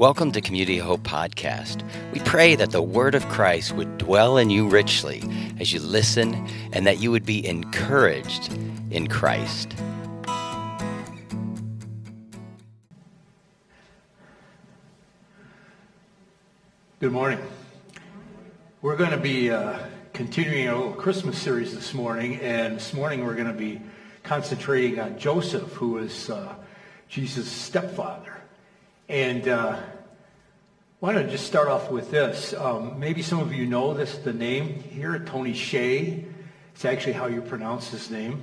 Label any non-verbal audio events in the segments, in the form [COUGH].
Welcome to Community Hope Podcast. We pray that the Word of Christ would dwell in you richly as you listen and that you would be encouraged in Christ. Good morning. We're going to be uh, continuing a little Christmas series this morning, and this morning we're going to be concentrating on Joseph, who is uh, Jesus' stepfather. And uh, why don't I just start off with this? Um, maybe some of you know this, the name here, Tony Hsieh. It's actually how you pronounce his name.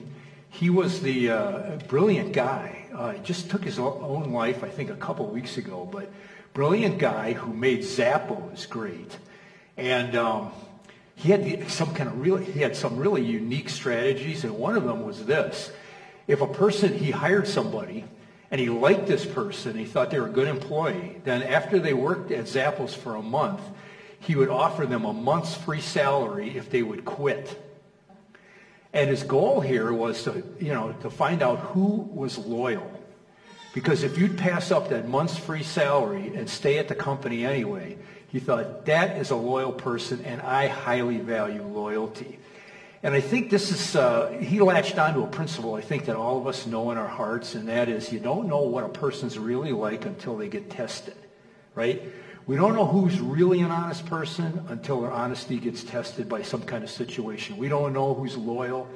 He was the uh, brilliant guy. Uh, he just took his own life, I think, a couple weeks ago. But brilliant guy who made Zappos great. And um, he had some kind of really, he had some really unique strategies, and one of them was this: if a person he hired somebody and he liked this person, he thought they were a good employee, then after they worked at Zappos for a month, he would offer them a month's free salary if they would quit. And his goal here was to, you know, to find out who was loyal. Because if you'd pass up that month's free salary and stay at the company anyway, he thought, that is a loyal person, and I highly value loyalty. And I think this is, uh, he latched onto a principle I think that all of us know in our hearts, and that is you don't know what a person's really like until they get tested, right? We don't know who's really an honest person until their honesty gets tested by some kind of situation. We don't know who's loyal.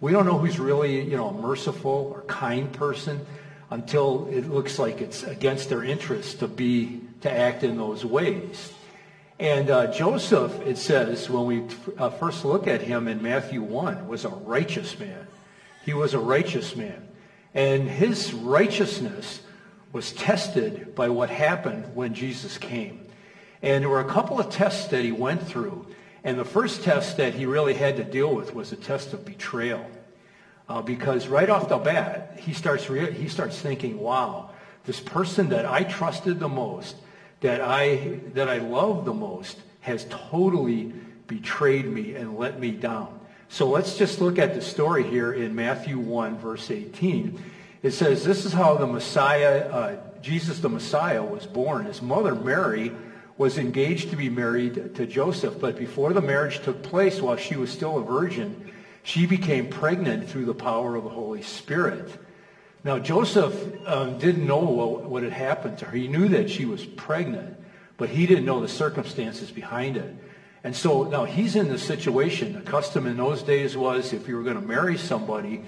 We don't know who's really, you know, a merciful or kind person until it looks like it's against their interest to be, to act in those ways. And uh, Joseph, it says, when we uh, first look at him in Matthew 1, was a righteous man. He was a righteous man. And his righteousness was tested by what happened when Jesus came. And there were a couple of tests that he went through. And the first test that he really had to deal with was a test of betrayal. Uh, because right off the bat, he starts, re- he starts thinking, wow, this person that I trusted the most, that I, that I love the most has totally betrayed me and let me down. So let's just look at the story here in Matthew 1, verse 18. It says, this is how the Messiah, uh, Jesus the Messiah was born. His mother, Mary, was engaged to be married to Joseph, but before the marriage took place, while she was still a virgin, she became pregnant through the power of the Holy Spirit. Now, Joseph um, didn't know what, what had happened to her. He knew that she was pregnant, but he didn't know the circumstances behind it. And so now he's in the situation. The custom in those days was if you were going to marry somebody,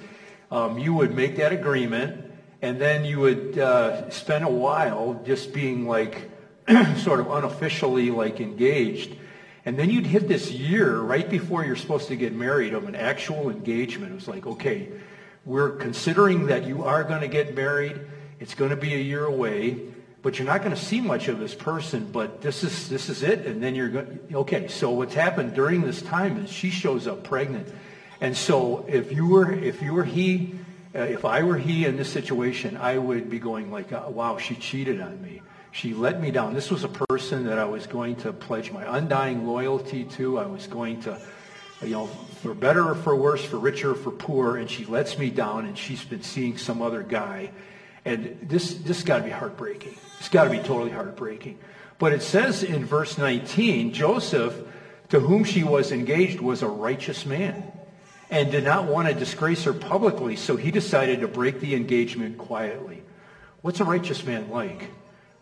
um, you would make that agreement, and then you would uh, spend a while just being like [CLEARS THROAT] sort of unofficially like engaged. And then you'd hit this year right before you're supposed to get married of an actual engagement. It was like, okay, we're considering that you are going to get married. It's going to be a year away, but you're not going to see much of this person, but this is, this is it. And then you're going, okay, so what's happened during this time is she shows up pregnant. And so if you were, if you were he, uh, if I were he in this situation, I would be going like, uh, wow, she cheated on me. She let me down. This was a person that I was going to pledge my undying loyalty to. I was going to you know, for better or for worse, for richer or for poor, and she lets me down, and she's been seeing some other guy. And this, this got to be heartbreaking. It's got to be totally heartbreaking. But it says in verse 19, Joseph, to whom she was engaged, was a righteous man and did not want to disgrace her publicly, so he decided to break the engagement quietly. What's a righteous man like?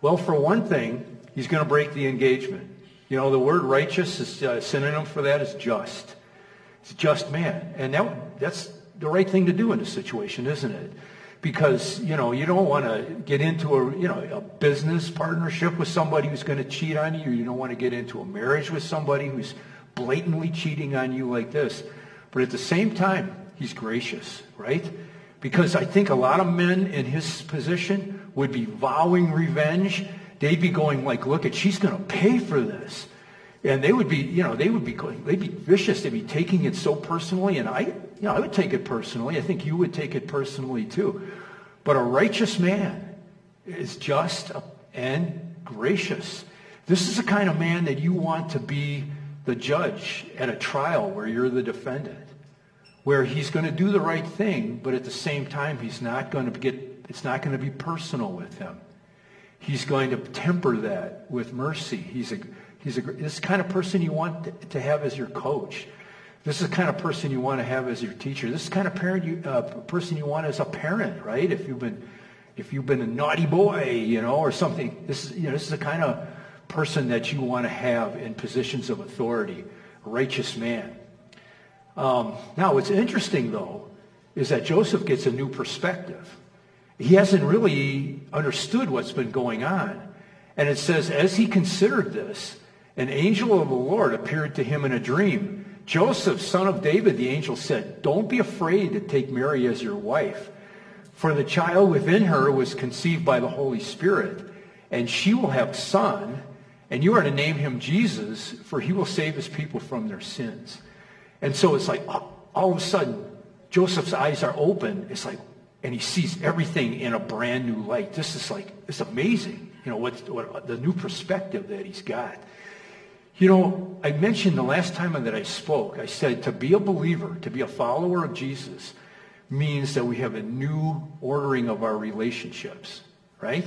Well, for one thing, he's going to break the engagement. You know, the word righteous is a uh, synonym for that is just. Just man. And that, that's the right thing to do in this situation, isn't it? Because, you know, you don't want to get into a, you know, a business partnership with somebody who's going to cheat on you. You don't want to get into a marriage with somebody who's blatantly cheating on you like this. But at the same time, he's gracious, right? Because I think a lot of men in his position would be vowing revenge. They'd be going like, look at, she's going to pay for this. And they would be, you know, they would be, they'd be vicious. They'd be taking it so personally. And I, you know, I would take it personally. I think you would take it personally too. But a righteous man is just and gracious. This is the kind of man that you want to be the judge at a trial where you're the defendant, where he's going to do the right thing, but at the same time, he's not going to get, it's not going to be personal with him. He's going to temper that with mercy. He's a, he's a, this is the kind of person you want to have as your coach. This is the kind of person you want to have as your teacher. This is the kind of parent you, uh, person you want as a parent, right? If you've been, if you've been a naughty boy, you know, or something. This, is, you know, this is the kind of person that you want to have in positions of authority, a righteous man. Um, now, what's interesting, though, is that Joseph gets a new perspective. He hasn't really understood what's been going on. And it says, as he considered this, an angel of the Lord appeared to him in a dream. Joseph, son of David, the angel said, Don't be afraid to take Mary as your wife, for the child within her was conceived by the Holy Spirit, and she will have a son, and you are to name him Jesus, for he will save his people from their sins. And so it's like oh, all of a sudden, Joseph's eyes are open. It's like, and he sees everything in a brand new light. This is like, it's amazing, you know, what, what the new perspective that he's got. You know, I mentioned the last time that I spoke, I said to be a believer, to be a follower of Jesus, means that we have a new ordering of our relationships, right?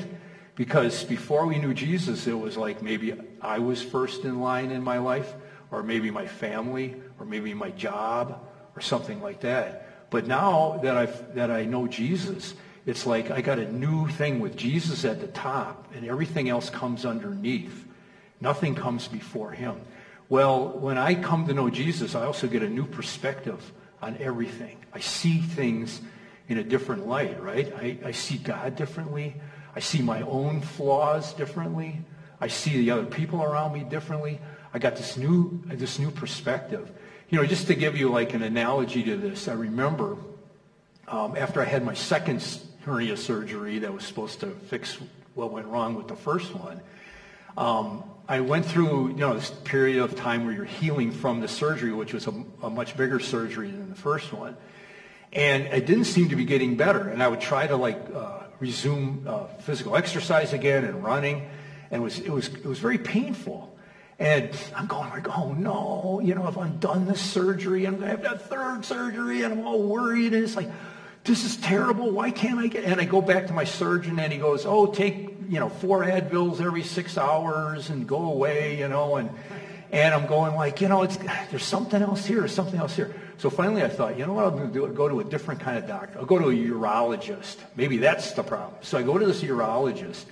Because before we knew Jesus, it was like maybe I was first in line in my life, or maybe my family, or maybe my job, or something like that. But now that, I've, that I know Jesus, it's like I got a new thing with Jesus at the top, and everything else comes underneath. Nothing comes before him. Well, when I come to know Jesus, I also get a new perspective on everything. I see things in a different light, right? I, I see God differently. I see my own flaws differently. I see the other people around me differently. I got this new, this new perspective. You know, just to give you like an analogy to this, I remember um, after I had my second hernia surgery that was supposed to fix what went wrong with the first one, um, I went through, you know, this period of time where you're healing from the surgery, which was a, a much bigger surgery than the first one. And it didn't seem to be getting better. And I would try to like uh, resume uh, physical exercise again and running. And it was, it was, it was very painful. And I'm going like, oh no, you know, I'm done this surgery, and I'm going to have that third surgery and I'm all worried. And it's like, this is terrible. Why can't I get, and I go back to my surgeon and he goes, oh, take, you know, four Advils every six hours and go away, you know, and, and I'm going like, you know, it's, there's something else here, something else here. So finally I thought, you know what I'm going to do? Go to a different kind of doctor. I'll go to a urologist. Maybe that's the problem. So I go to this urologist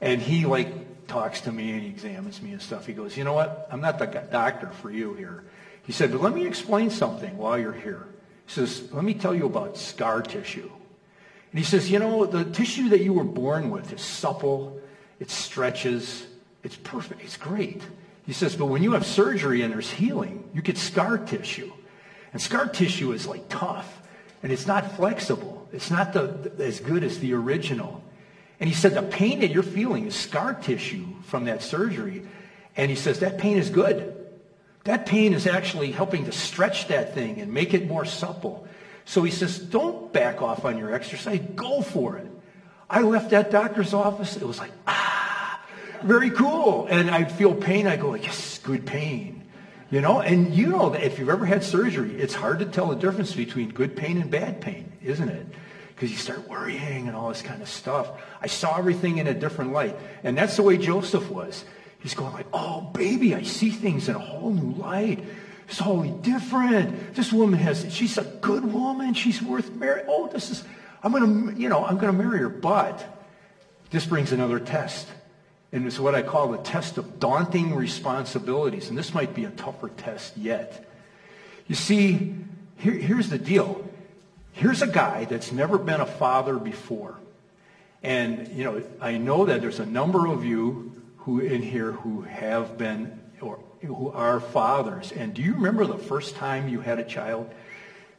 and he like talks to me and he examines me and stuff. He goes, you know what? I'm not the doctor for you here. He said, but let me explain something while you're here. He says, let me tell you about scar tissue. And he says, you know, the tissue that you were born with is supple, it stretches, it's perfect, it's great. He says, but when you have surgery and there's healing, you get scar tissue. And scar tissue is like tough, and it's not flexible. It's not the, as good as the original. And he said, the pain that you're feeling is scar tissue from that surgery. And he says, that pain is good. That pain is actually helping to stretch that thing and make it more supple. So he says, don't back off on your exercise. Go for it. I left that doctor's office. It was like, ah, very cool. And I'd feel pain. I go, yes, good pain. You know, and you know that if you've ever had surgery, it's hard to tell the difference between good pain and bad pain, isn't it? Because you start worrying and all this kind of stuff. I saw everything in a different light. And that's the way Joseph was. He's going like, oh, baby, I see things in a whole new light. It's totally different. This woman has, she's a good woman. She's worth marrying. Oh, this is, I'm going to, you know, I'm going to marry her. But this brings another test. And it's what I call the test of daunting responsibilities. And this might be a tougher test yet. You see, here, here's the deal. Here's a guy that's never been a father before. And, you know, I know that there's a number of you who in here who have been or who are fathers. And do you remember the first time you had a child?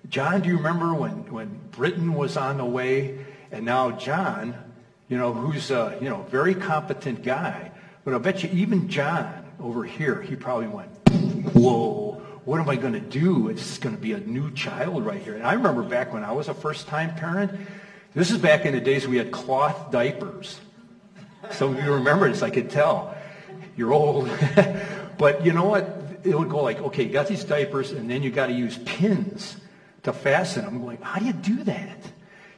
John, do you remember when, when Britain was on the way? And now John, you know, who's a you know, very competent guy. But I bet you even John over here, he probably went, whoa, what am I going to do? It's going to be a new child right here. And I remember back when I was a first-time parent, this is back in the days we had cloth diapers. Some of you remember this, I could tell. You're old. [LAUGHS] but you know what? It would go like, okay, you got these diapers, and then you got to use pins to fasten them. I'm going, how do you do that?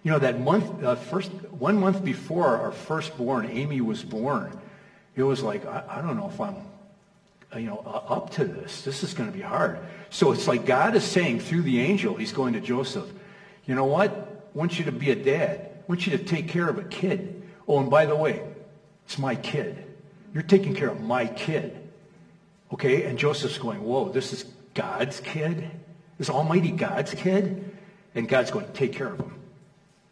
You know, that month, uh, first, one month before our firstborn, Amy, was born, it was like, I, I don't know if I'm, uh, you know, up to this. This is going to be hard. So it's like God is saying through the angel, he's going to Joseph, you know what? I want you to be a dad. I want you to take care of a kid. Oh, and by the way, it's my kid. You're taking care of my kid. Okay? And Joseph's going, whoa, this is God's kid? This Almighty God's kid? And God's going, take care of him.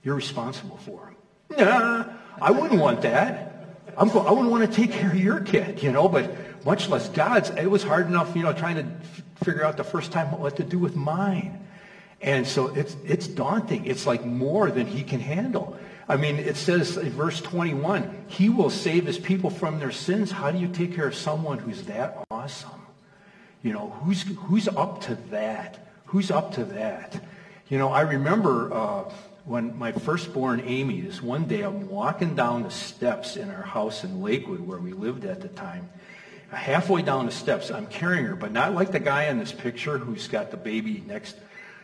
You're responsible for him. Nah, I wouldn't want that. I'm go- I wouldn't want to take care of your kid, you know, but much less God's. It was hard enough, you know, trying to figure out the first time what to do with mine. And so it's, it's daunting. It's like more than he can handle. I mean, it says in verse 21, he will save his people from their sins. How do you take care of someone who's that awesome? You know, who's, who's up to that? Who's up to that? You know, I remember uh, when my firstborn Amy, this one day I'm walking down the steps in our house in Lakewood where we lived at the time. Halfway down the steps, I'm carrying her, but not like the guy in this picture who's got the baby next.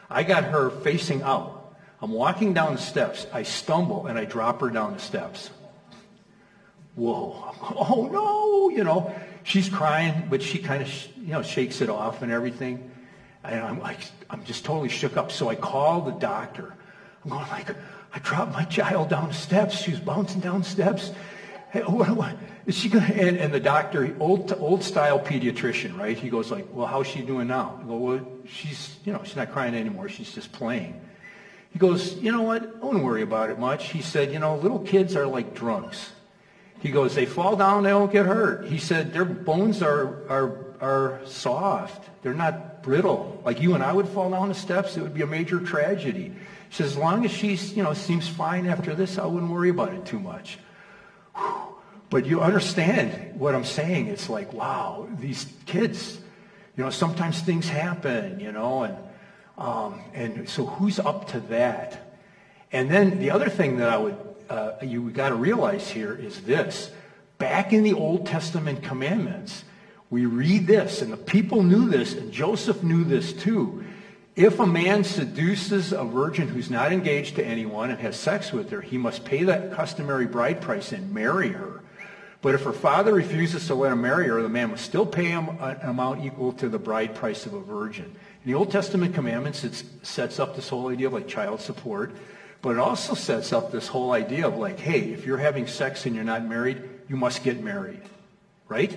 I got her facing out. I'm walking down the steps. I stumble and I drop her down the steps. Whoa. [LAUGHS] Oh no, you know. She's crying, but she kind of, you know, shakes it off and everything. And I'm like, I'm just totally shook up. So I call the doctor. I'm going like, I dropped my child down the steps. She was bouncing down steps. Hey, what, what, is she gonna? And, and the doctor, old old style pediatrician, right? He goes like, well, how's she doing now? I go, well, she's, you know, she's not crying anymore. She's just playing. He goes, you know what? Don't worry about it much. He said, you know, little kids are like drunks. He goes, they fall down, they don't get hurt. He said, their bones are, are, are soft. They're not brittle. Like you and I would fall down the steps, it would be a major tragedy. He says, as long as she's, you know, seems fine after this, I wouldn't worry about it too much. Whew. But you understand what I'm saying. It's like, wow, these kids, you know, sometimes things happen, you know, and, um, and so who's up to that? And then the other thing that I would uh, you got to realize here is this. Back in the Old Testament commandments, we read this, and the people knew this, and Joseph knew this too. If a man seduces a virgin who's not engaged to anyone and has sex with her, he must pay that customary bride price and marry her. But if her father refuses to let him marry her, the man must still pay him an amount equal to the bride price of a virgin. In the Old Testament commandments, it sets up this whole idea of like child support. But it also sets up this whole idea of like, hey, if you're having sex and you're not married, you must get married. Right?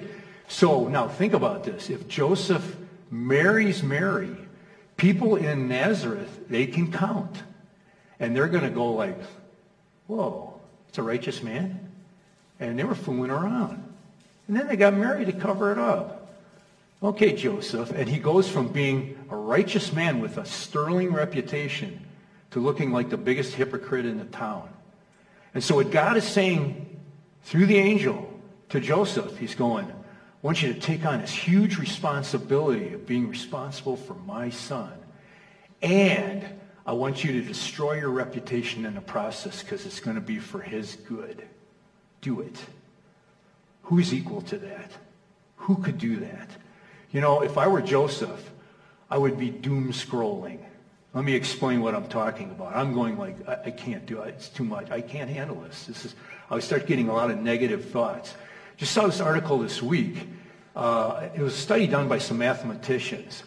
So now think about this. If Joseph marries Mary, people in Nazareth, they can count. And they're going to go like, whoa, it's a righteous man? And they were fooling around. And then they got married to cover it up. Okay, Joseph. And he goes from being a righteous man with a sterling reputation to looking like the biggest hypocrite in the town. And so what God is saying through the angel to Joseph, he's going, I want you to take on this huge responsibility of being responsible for my son. And I want you to destroy your reputation in the process because it's going to be for his good. Do it. Who's equal to that? Who could do that? You know, if I were Joseph, I would be doom scrolling. Let me explain what I'm talking about. I'm going like, I, I, can't do it. It's too much. I can't handle this. This is, I start getting a lot of negative thoughts. Just saw this article this week. Uh, it was a study done by some mathematicians.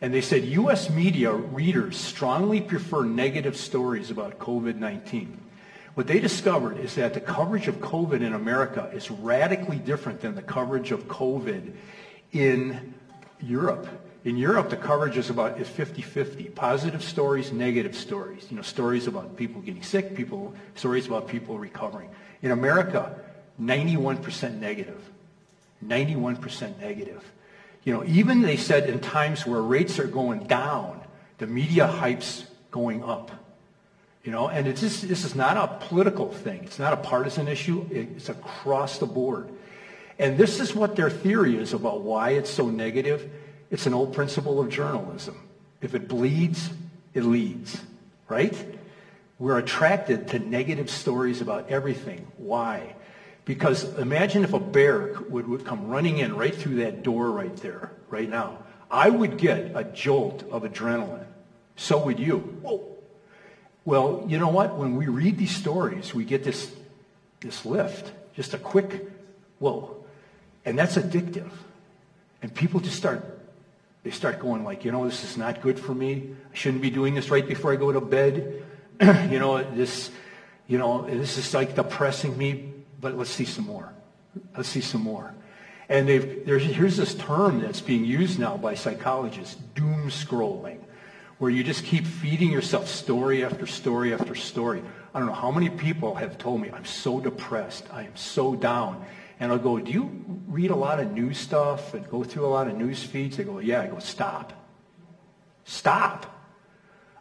And they said U.S. media readers strongly prefer negative stories about COVID-19. What they discovered is that the coverage of COVID in America is radically different than the coverage of COVID in Europe. In Europe, the coverage is about is 50-50. Positive stories, negative stories. You know, stories about people getting sick, people stories about people recovering. In America, 91% negative. 91% negative. You know, even they said in times where rates are going down, the media hype's going up. You know, and it's just, this is not a political thing. It's not a partisan issue. It's across the board. And this is what their theory is about why it's so negative. It's an old principle of journalism. If it bleeds, it leads, right? We're attracted to negative stories about everything. Why? Because imagine if a bear would, would come running in right through that door right there, right now. I would get a jolt of adrenaline. So would you. Whoa. Well, you know what? When we read these stories, we get this, this lift, just a quick, whoa. And that's addictive. And people just start, they start going like, you know, this is not good for me. I shouldn't be doing this right before I go to bed. [CLEARS THROAT] you know, this, you know, this is like depressing me, but let's see some more. Let's see some more. And there's, here's this term that's being used now by psychologists, doom scrolling where you just keep feeding yourself story after story after story. I don't know how many people have told me, I'm so depressed. I am so down. And I'll go, do you read a lot of news stuff and go through a lot of news feeds? They go, yeah. I go, stop. Stop.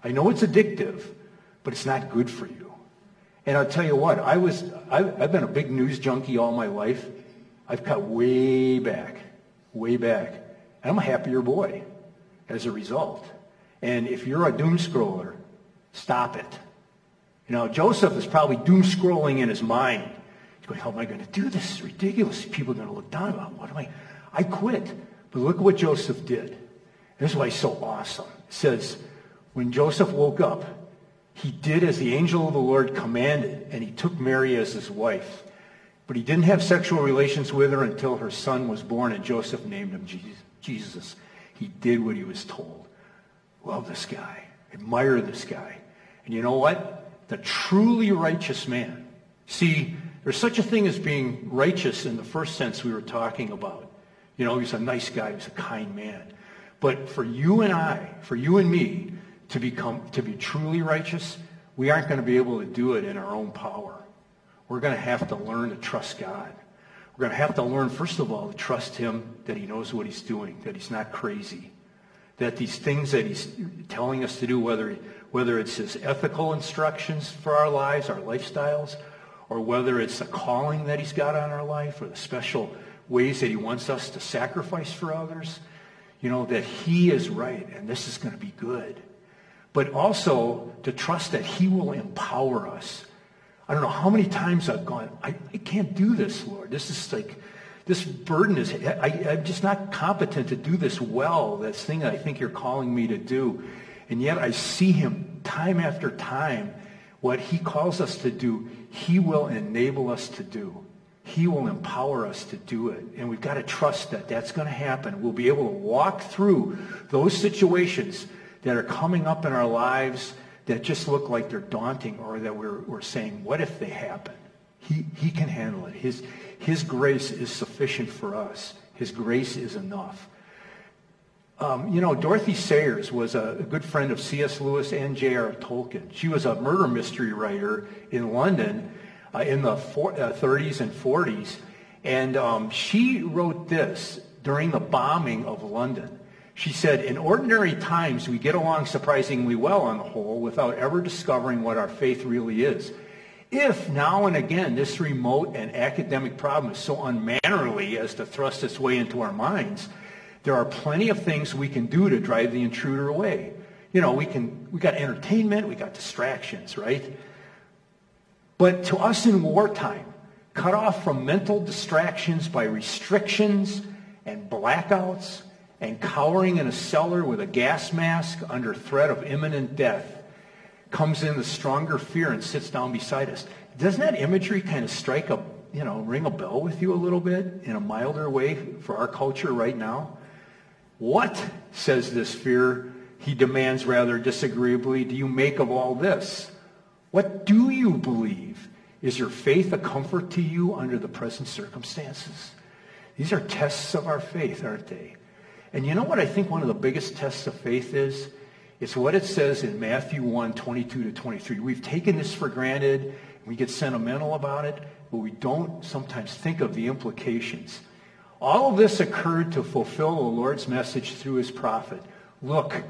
I know it's addictive, but it's not good for you. And I'll tell you what, I was, I've, I've been a big news junkie all my life. I've cut way back, way back. And I'm a happier boy as a result. And if you're a doom scroller, stop it. You know, Joseph is probably doom scrolling in his mind. He's going, how am I going to do this? It's ridiculous. People are going to look down on What am I? I quit. But look at what Joseph did. This is why he's so awesome. It says, when Joseph woke up, he did as the angel of the Lord commanded, and he took Mary as his wife. But he didn't have sexual relations with her until her son was born, and Joseph named him Jesus. He did what he was told. Love this guy. Admire this guy. And you know what? The truly righteous man. See, there's such a thing as being righteous in the first sense we were talking about. You know, he's a nice guy. He's a kind man. But for you and I, for you and me, to become, to be truly righteous, we aren't going to be able to do it in our own power. We're going to have to learn to trust God. We're going to have to learn, first of all, to trust him that he knows what he's doing, that he's not crazy, that these things that he's telling us to do, whether, whether it's his ethical instructions for our lives, our lifestyles, or whether it's the calling that he's got on our life, or the special ways that he wants us to sacrifice for others, you know, that he is right and this is going to be good. But also to trust that he will empower us. I don't know how many times I've gone, I, I can't do this, Lord. This is like, this burden is, I, am just not competent to do this well, this thing I think you're calling me to do. And yet I see him time after time, what he calls us to do, he will enable us to do. He will empower us to do it. And we've got to trust that that's going to happen. We'll be able to walk through those situations that are coming up in our lives that just look like they're daunting or that we're, we're saying, what if they happen? He, he can handle it. His, his grace is sufficient for us. His grace is enough. Um, you know, Dorothy Sayers was a, good friend of C.S. Lewis and J.R. Tolkien. She was a murder mystery writer in London uh, in the uh, 30s and 40s. And um, she wrote this during the bombing of London. She said, in ordinary times, we get along surprisingly well on the whole without ever discovering what our faith really is. If now and again this remote and academic problem is so unmannerly as to thrust its way into our minds, there are plenty of things we can do to drive the intruder away. You know, we can we got entertainment, we got distractions, right? But to us in wartime, cut off from mental distractions by restrictions and blackouts and cowering in a cellar with a gas mask under threat of imminent death, comes in the stronger fear and sits down beside us. Doesn't that imagery kind of strike a, you know, ring a bell with you a little bit in a milder way for our culture right now? What, says this fear, he demands rather disagreeably, do you make of all this? What do you believe? Is your faith a comfort to you under the present circumstances? These are tests of our faith, aren't they? And you know what I think one of the biggest tests of faith is? It's what it says in Matthew 1, 22 to 23. We've taken this for granted. We get sentimental about it, but we don't sometimes think of the implications. All of this occurred to fulfill the Lord's message through his prophet. Look,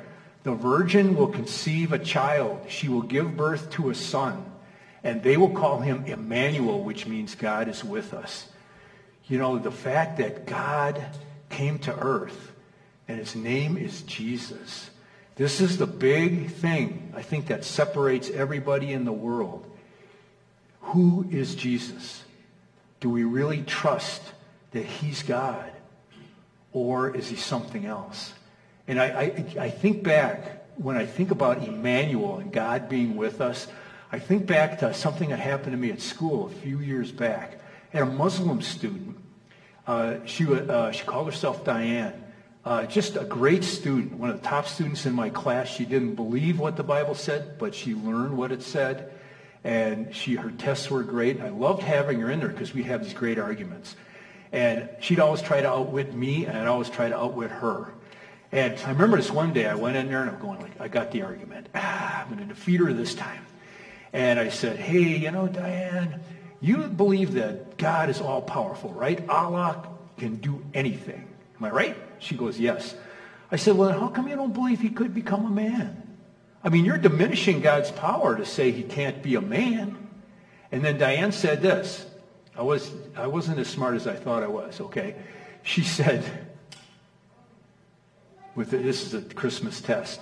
the virgin will conceive a child. She will give birth to a son, and they will call him Emmanuel, which means God is with us. You know, the fact that God came to earth, and his name is Jesus this is the big thing, I think, that separates everybody in the world. Who is Jesus? Do we really trust that he's God? Or is he something else? And I, I, I think back, when I think about Emmanuel and God being with us, I think back to something that happened to me at school a few years back. Had a Muslim student. Uh, she, uh, she called herself Diane. Uh, just a great student, one of the top students in my class. She didn't believe what the Bible said, but she learned what it said. And she, her tests were great. I loved having her in there because we have these great arguments. And she'd always try to outwit me, and I'd always try to outwit her. And I remember this one day, I went in there and I'm going like, I got the argument. Ah, I'm going to defeat her this time. And I said, hey, you know, Diane, you believe that God is all powerful, right? Allah can do anything. Am I right? She goes, yes. I said, well, how come you don't believe he could become a man? I mean, you're diminishing God's power to say he can't be a man. And then Diane said this. I, was, I wasn't as smart as I thought I was, okay? She said, with the, this is a Christmas test,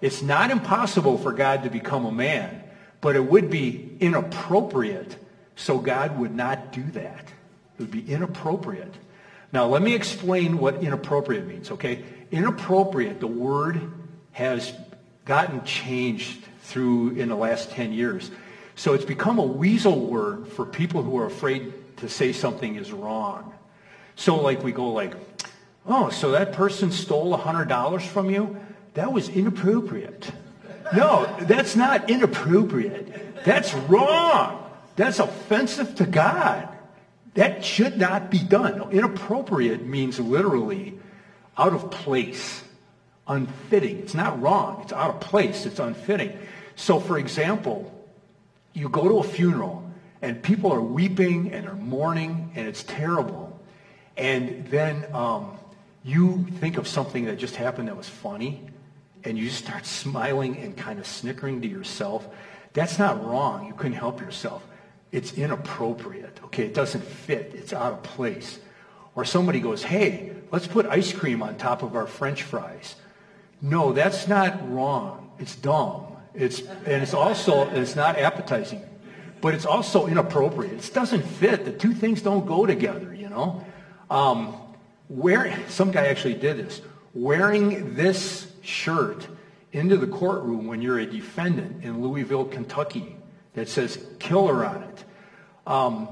it's not impossible for God to become a man, but it would be inappropriate, so God would not do that. It would be inappropriate. Now, let me explain what inappropriate means, okay? Inappropriate, the word has gotten changed through in the last 10 years. So it's become a weasel word for people who are afraid to say something is wrong. So like we go like, oh, so that person stole $100 from you? That was inappropriate. No, that's not inappropriate. That's wrong. That's offensive to God. That should not be done. Inappropriate means literally out of place, unfitting. It's not wrong. It's out of place. It's unfitting. So, for example, you go to a funeral and people are weeping and are mourning and it's terrible. And then um, you think of something that just happened that was funny and you start smiling and kind of snickering to yourself. That's not wrong. You couldn't help yourself it's inappropriate. Okay, it doesn't fit. It's out of place. Or somebody goes, hey, let's put ice cream on top of our french fries. No, that's not wrong. It's dumb. It's, and it's also, it's not appetizing. But it's also inappropriate. It doesn't fit. The two things don't go together, you know. Um, where, some guy actually did this. Wearing this shirt into the courtroom when you're a defendant in Louisville, Kentucky that says killer on it. Um,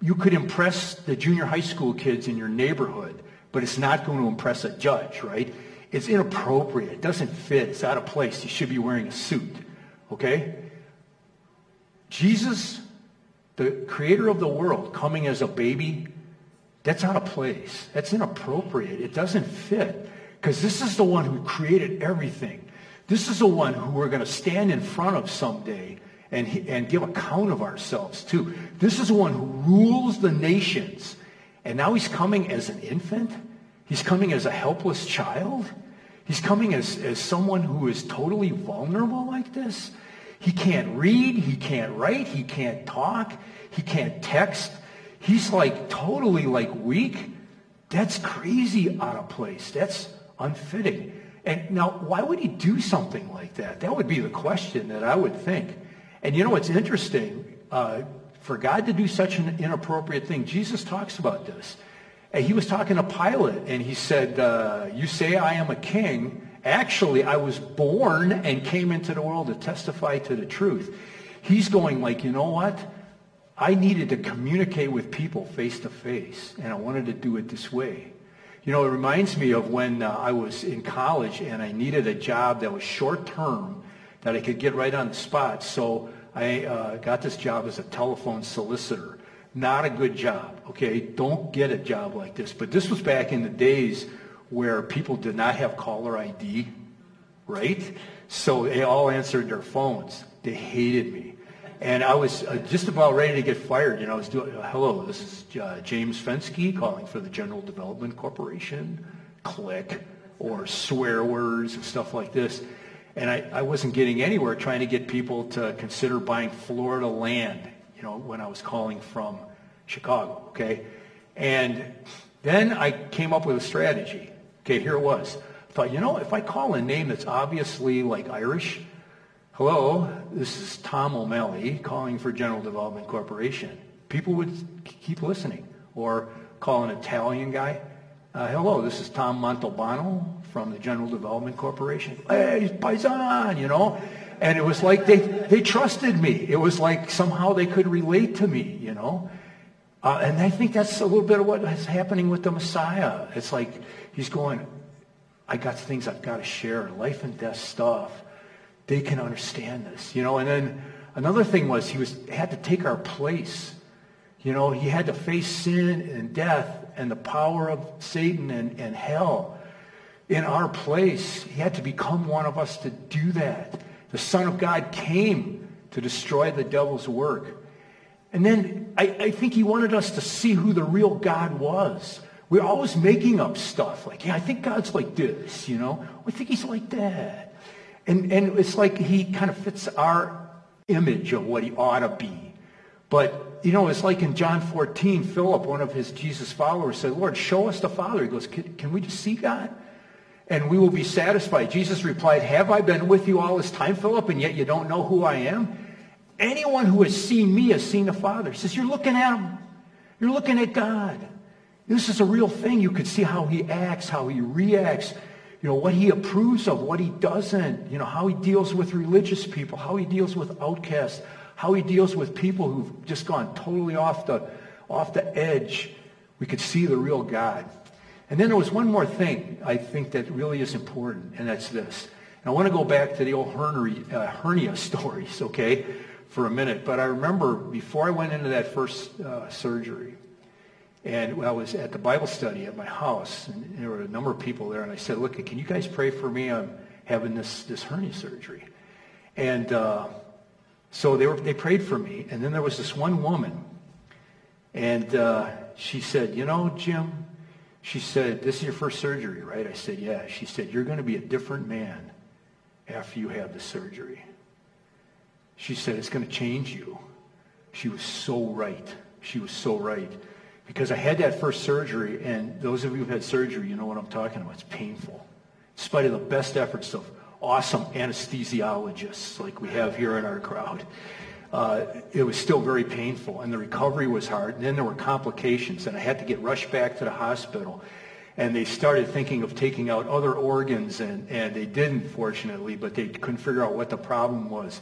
you could impress the junior high school kids in your neighborhood, but it's not going to impress a judge, right? It's inappropriate. It doesn't fit. It's out of place. You should be wearing a suit, okay? Jesus, the creator of the world, coming as a baby, that's out of place. That's inappropriate. It doesn't fit because this is the one who created everything. This is the one who we're going to stand in front of someday and, and give account of ourselves too. This is one who rules the nations. And now he's coming as an infant. He's coming as a helpless child. He's coming as, as someone who is totally vulnerable like this. He can't read. He can't write. He can't talk. He can't text. He's like totally like weak. That's crazy out of place. That's unfitting. And now, why would he do something like that? That would be the question that I would think. And you know what's interesting? Uh, for God to do such an inappropriate thing, Jesus talks about this. And he was talking to Pilate, and he said, uh, you say I am a king. Actually, I was born and came into the world to testify to the truth. He's going like, you know what? I needed to communicate with people face to face, and I wanted to do it this way. You know, it reminds me of when uh, I was in college and I needed a job that was short term that I could get right on the spot. So I uh, got this job as a telephone solicitor. Not a good job, okay? Don't get a job like this. But this was back in the days where people did not have caller ID, right? So they all answered their phones. They hated me. And I was uh, just about ready to get fired. You know, I was doing, uh, hello, this is uh, James Fensky calling for the General Development Corporation. Click. Or swear words and stuff like this. And I, I wasn't getting anywhere trying to get people to consider buying Florida land, you know, when I was calling from Chicago, okay? And then I came up with a strategy. Okay, here it was. I thought, you know, if I call a name that's obviously like Irish, hello, this is Tom O'Malley calling for General Development Corporation. People would keep listening. Or call an Italian guy, uh, hello, this is Tom Montalbano from the General Development Corporation. Hey, Paisan, you know? And it was like they, they trusted me. It was like somehow they could relate to me, you know? Uh, and I think that's a little bit of what is happening with the Messiah. It's like he's going, I got things I've got to share, life and death stuff. They can understand this, you know? And then another thing was he was had to take our place. You know, he had to face sin and death and the power of Satan and, and hell in our place. He had to become one of us to do that. The Son of God came to destroy the devil's work. And then I, I, think he wanted us to see who the real God was. We're always making up stuff like, yeah, I think God's like this, you know. I think he's like that. And, and it's like he kind of fits our image of what he ought to be. But, you know, it's like in John 14, Philip, one of his Jesus followers, said, Lord, show us the Father. He goes, can, can we just see God? And we will be satisfied. Jesus replied, have I been with you all this time, Philip, and yet you don't know who I am? Anyone who has seen me has seen the Father. He says, you're looking at him. You're looking at God. This is a real thing. You could see how he acts, how he reacts, you know, what he approves of, what he doesn't, you know, how he deals with religious people, how he deals with outcasts, how he deals with people who've just gone totally off the, off the edge. We could see the real God. And then there was one more thing I think that really is important, and that's this. And I want to go back to the old hernia, uh, hernia [LAUGHS] stories, okay, for a minute. But I remember before I went into that first uh, surgery, and I was at the Bible study at my house, and there were a number of people there, and I said, look, can you guys pray for me? I'm having this, this hernia surgery. And uh, so they, were, they prayed for me. And then there was this one woman. And uh, she said, you know, Jim, she said, this is your first surgery, right? I said, yeah. She said, you're going to be a different man after you have the surgery. She said, it's going to change you. She was so right. She was so right. Because I had that first surgery, and those of you who've had surgery, you know what I'm talking about. It's painful. In spite of the best efforts of awesome anesthesiologists like we have here in our crowd. Uh, it was still very painful, and the recovery was hard. And then there were complications, and I had to get rushed back to the hospital. And they started thinking of taking out other organs, and, and they didn't, fortunately, but they couldn't figure out what the problem was.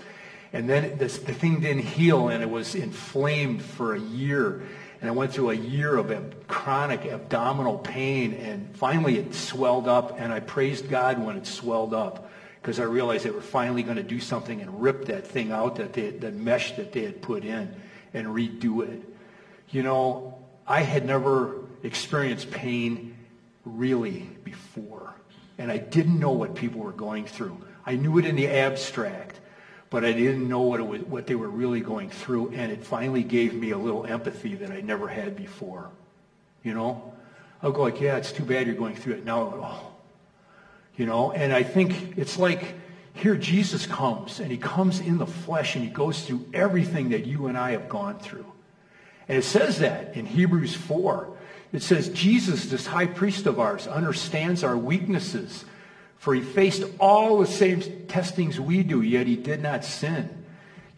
And then this, the thing didn't heal, and it was inflamed for a year. And I went through a year of ab- chronic abdominal pain, and finally it swelled up, and I praised God when it swelled up because I realized they were finally going to do something and rip that thing out, that, they, that mesh that they had put in, and redo it. You know, I had never experienced pain really before. And I didn't know what people were going through. I knew it in the abstract, but I didn't know what, it was, what they were really going through. And it finally gave me a little empathy that I never had before. You know? I'll go like, yeah, it's too bad you're going through it. Now, oh, you know, and I think it's like here Jesus comes and he comes in the flesh and he goes through everything that you and I have gone through. And it says that in Hebrews 4. It says Jesus, this high priest of ours, understands our weaknesses, for he faced all the same testings we do, yet he did not sin.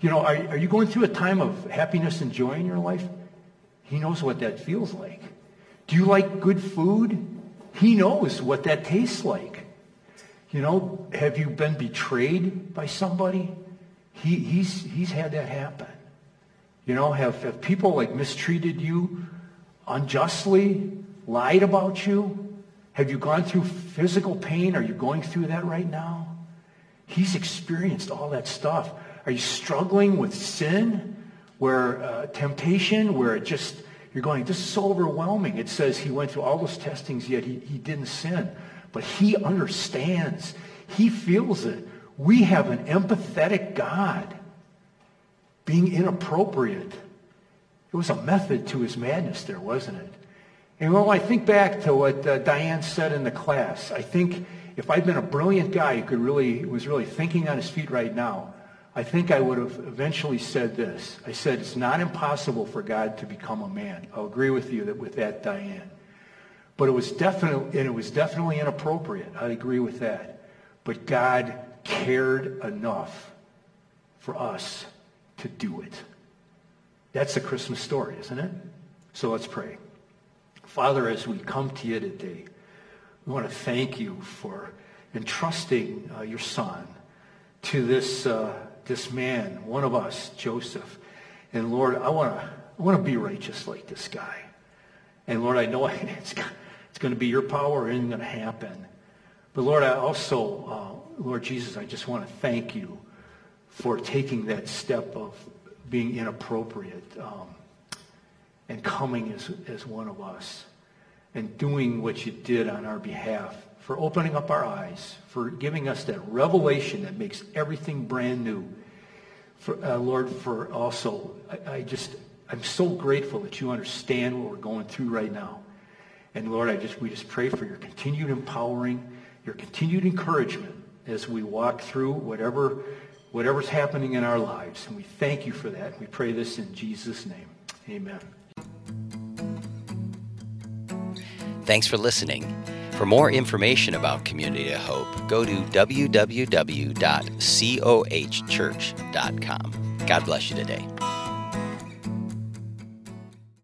You know, are, are you going through a time of happiness and joy in your life? He knows what that feels like. Do you like good food? He knows what that tastes like. You know, have you been betrayed by somebody? He, he's, he's had that happen. You know, have, have people like mistreated you unjustly, lied about you? Have you gone through physical pain? Are you going through that right now? He's experienced all that stuff. Are you struggling with sin, where uh, temptation, where it just, you're going, this is so overwhelming. It says he went through all those testings, yet he, he didn't sin but he understands. He feels it. We have an empathetic God being inappropriate. It was a method to his madness there, wasn't it? And when I think back to what uh, Diane said in the class, I think if I'd been a brilliant guy who could really, was really thinking on his feet right now, I think I would have eventually said this. I said, it's not impossible for God to become a man. I'll agree with you that with that, Diane. But it was definitely, and it was definitely inappropriate. I agree with that. But God cared enough for us to do it. That's the Christmas story, isn't it? So let's pray. Father, as we come to you today, we want to thank you for entrusting uh, your son to this, uh, this man, one of us, Joseph. And Lord, I want to I want to be righteous like this guy. And Lord, I know [LAUGHS] it's, it's going to be your power and it's going to happen. But Lord, I also, uh, Lord Jesus, I just want to thank you for taking that step of being inappropriate um, and coming as, as one of us and doing what you did on our behalf, for opening up our eyes, for giving us that revelation that makes everything brand new. For, uh, Lord, for also, I, I just, I'm so grateful that you understand what we're going through right now. And Lord, I just, we just pray for your continued empowering, your continued encouragement as we walk through whatever, whatever's happening in our lives. And we thank you for that. We pray this in Jesus' name. Amen. Thanks for listening. For more information about Community of Hope, go to www.cohchurch.com. God bless you today.